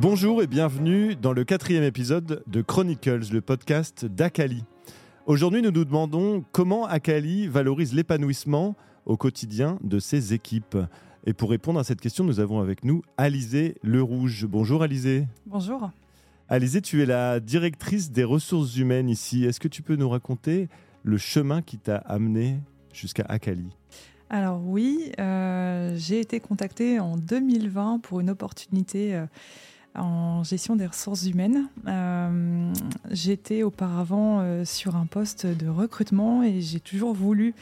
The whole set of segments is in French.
Bonjour et bienvenue dans le quatrième épisode de Chronicles, le podcast d'Akali. Aujourd'hui, nous nous demandons comment Akali valorise l'épanouissement au quotidien de ses équipes. Et pour répondre à cette question, nous avons avec nous Alizé Le Rouge. Bonjour Alizé. Bonjour. Alizé, tu es la directrice des ressources humaines ici. Est-ce que tu peux nous raconter le chemin qui t'a amené jusqu'à Akali? Alors oui, euh, j'ai été contactée en 2020 pour une opportunité euh, en gestion des ressources humaines. Euh, J'étais auparavant euh, sur un poste de recrutement et j'ai toujours voulu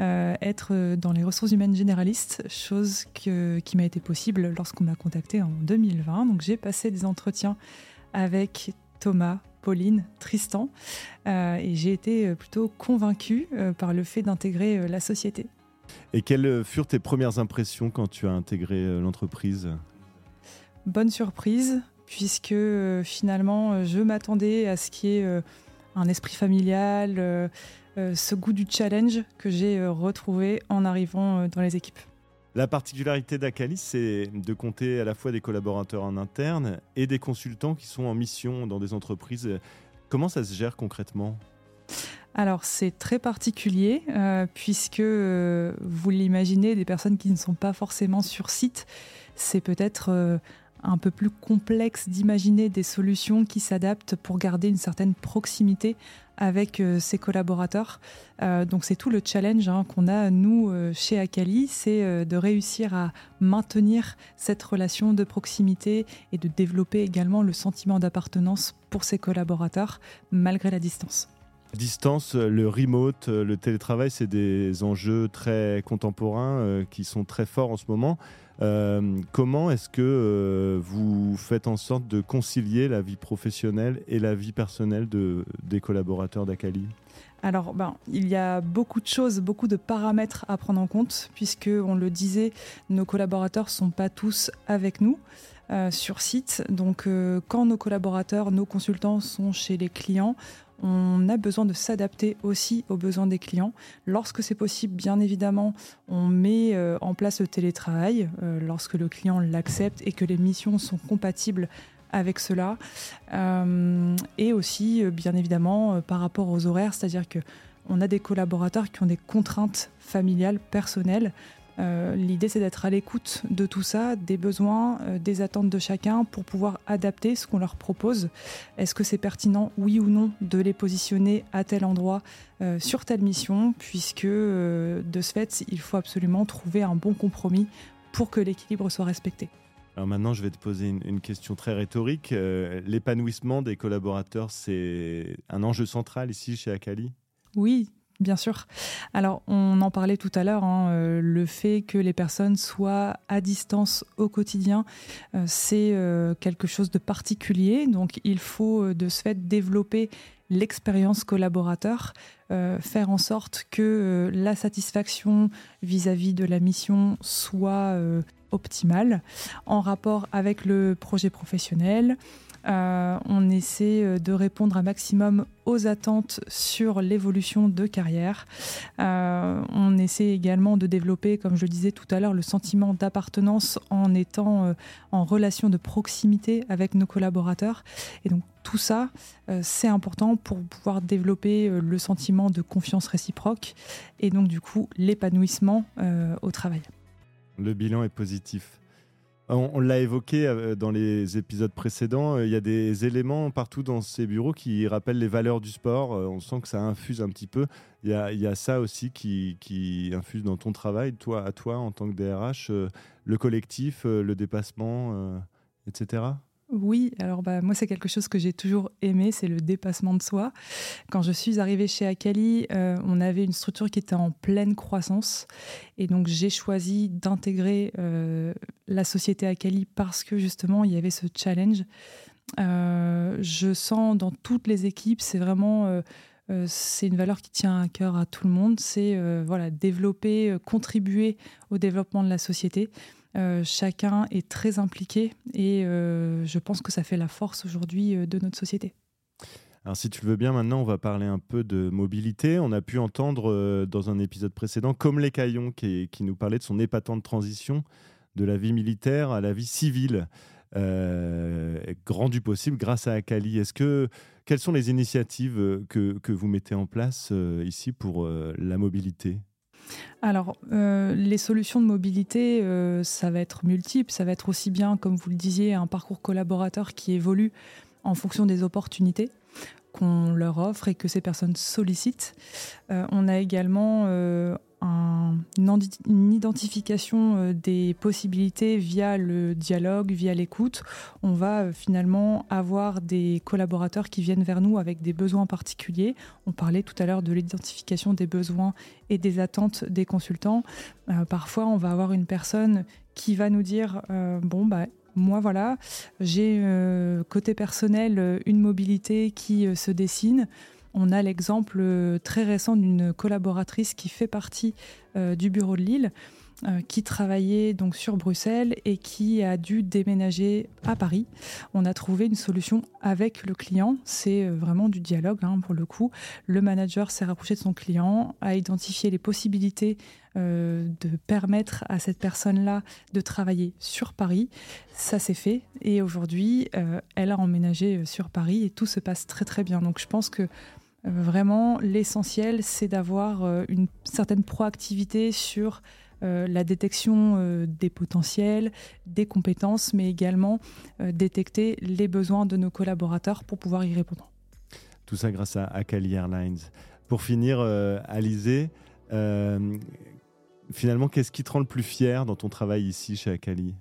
euh, être dans les ressources humaines généralistes, chose qui m'a été possible lorsqu'on m'a contacté en 2020. Donc j'ai passé des entretiens avec Thomas, Pauline, Tristan, et j'ai été plutôt convaincue par le fait d'intégrer la société. Et quelles furent tes premières impressions quand tu as intégré l'entreprise? Bonne surprise, puisque euh, finalement, euh, je m'attendais à ce qu'il y ait euh, un esprit familial, ce goût du challenge que j'ai retrouvé en arrivant dans les équipes. La particularité d'Akali, c'est de compter à la fois des collaborateurs en interne et des consultants qui sont en mission dans des entreprises. Comment ça se gère concrètement? Alors, c'est très particulier, euh, puisque euh, vous l'imaginez, des personnes qui ne sont pas forcément sur site, c'est peut-être euh, un peu plus complexe d'imaginer des solutions qui s'adaptent pour garder une certaine proximité avec euh, ses collaborateurs. Euh, donc c'est tout le challenge hein, qu'on a nous euh, chez Akali, c'est de réussir à maintenir cette relation de proximité et de développer également le sentiment d'appartenance pour ses collaborateurs malgré la distance. Distance, le remote, le télétravail, c'est des enjeux très contemporains euh, qui sont très forts en ce moment. Euh, comment est-ce que euh, vous faites en sorte de concilier la vie professionnelle et la vie personnelle de, des collaborateurs d'Akali? Alors, ben, il y a beaucoup de choses, beaucoup de paramètres à prendre en compte, puisque, on le disait, nos collaborateurs sont pas tous avec nous euh, sur site. Donc, euh, quand nos collaborateurs, nos consultants sont chez les clients, on a besoin de s'adapter aussi aux besoins des clients. Lorsque c'est possible, bien évidemment, on met euh, en place le télétravail, euh, lorsque le client l'accepte et que les missions sont compatibles avec cela. Euh, et aussi, bien évidemment, par rapport aux horaires, c'est-à-dire que on a des collaborateurs qui ont des contraintes familiales, personnelles. Euh, L'idée, c'est d'être à l'écoute de tout ça, des besoins, euh, des attentes de chacun pour pouvoir adapter ce qu'on leur propose. Est-ce que c'est pertinent, oui ou non, de les positionner à tel endroit, euh, sur telle mission, puisque de ce fait, il faut absolument trouver un bon compromis pour que l'équilibre soit respecté. Alors maintenant, je vais te poser une, une question très rhétorique. L'épanouissement des collaborateurs, c'est un enjeu central ici chez Akali? Oui, bien sûr. Alors, on en parlait tout à l'heure, hein, euh, le fait que les personnes soient à distance au quotidien, euh, c'est euh, quelque chose de particulier. Donc, il faut de ce fait développer l'expérience collaborateur, faire en sorte que la satisfaction vis-à-vis de la mission soit optimale en rapport avec le projet professionnel. Euh, on essaie euh, de répondre un maximum aux attentes sur l'évolution de carrière. Euh, on essaie également de développer, comme je le disais tout à l'heure, le sentiment d'appartenance en étant en relation de proximité avec nos collaborateurs. Et donc tout ça, c'est important pour pouvoir développer le sentiment de confiance réciproque et donc du coup l'épanouissement au travail. Le bilan est positif. On, l'a évoqué euh, dans les épisodes précédents, euh, il y a des éléments partout dans ces bureaux qui rappellent les valeurs du sport. Euh, On sent que ça infuse un petit peu. Il y a, ça aussi qui, qui infuse dans ton travail, toi, à toi en tant que DRH, le collectif, le dépassement, etc. Oui, alors bah, moi c'est quelque chose que j'ai toujours aimé, c'est le dépassement de soi. Quand je suis arrivée chez Akali, euh, on avait une structure qui était en pleine croissance et donc j'ai choisi d'intégrer euh, la société Akali parce que justement il y avait ce challenge. Euh, je sens dans toutes les équipes, c'est vraiment c'est une valeur qui tient à cœur à tout le monde, c'est voilà développer, contribuer au développement de la société. Euh, chacun est très impliqué et euh, je pense que ça fait la force aujourd'hui euh, de notre société. Alors si tu le veux bien, maintenant on va parler un peu de mobilité. On a pu entendre dans un épisode précédent, comme les Caillons, qui, nous parlait de son épatante transition de la vie militaire à la vie civile. grand possible grâce à Akali. Est-ce que quelles sont les initiatives que, que vous mettez en place ici pour la mobilité? Alors, les solutions de mobilité, ça va être multiple. Ça va être aussi bien, comme vous le disiez, un parcours collaborateur qui évolue en fonction des opportunités qu'on leur offre et que ces personnes sollicitent. Euh, on a également euh, une, identification euh, des possibilités via le dialogue, via l'écoute. On va finalement avoir des collaborateurs qui viennent vers nous avec des besoins particuliers. On parlait tout à l'heure de l'identification des besoins et des attentes des consultants. parfois, on va avoir une personne qui va nous dire bon bah moi, voilà, j'ai euh, côté personnel euh, une mobilité qui euh, se dessine. On a l'exemple très récent d'une collaboratrice qui fait partie du bureau de Lille euh, qui travaillait donc sur Bruxelles et qui a dû déménager à Paris. On a trouvé une solution avec le client. C'est euh, vraiment du dialogue hein, pour le coup. Le manager s'est rapproché de son client, a identifié les possibilités euh, de permettre à cette personne-là de travailler sur Paris. Ça s'est fait et aujourd'hui, elle a emménagé sur Paris et tout se passe très très bien. Donc je pense que vraiment l'essentiel, c'est d'avoir une certaine proactivité sur euh, la détection euh, des potentiels, des compétences, mais également euh, détecter les besoins de nos collaborateurs pour pouvoir y répondre. Tout ça grâce à Akali Airlines. Pour finir, Alizé, finalement, qu'est-ce qui te rend le plus fier dans ton travail ici chez Akali?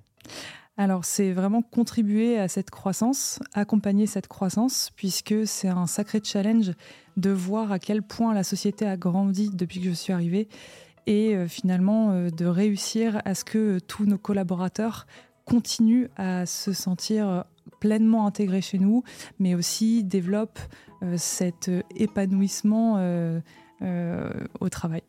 Alors, c'est vraiment contribuer à cette croissance, accompagner cette croissance, puisque c'est un sacré challenge de voir à quel point la société a grandi depuis que je suis arrivée et euh, finalement euh, de réussir à ce que tous nos collaborateurs continuent à se sentir euh, pleinement intégrés chez nous, mais aussi développent cet épanouissement au travail.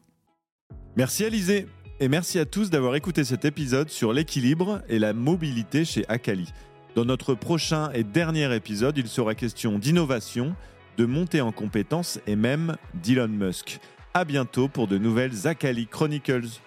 Merci Alizé et merci à tous d'avoir écouté cet épisode sur l'équilibre et la mobilité chez Akali. Dans notre prochain et dernier épisode, il sera question d'innovation, de montée en compétences et même d'Elon Musk. À bientôt pour de nouvelles Akali Chronicles.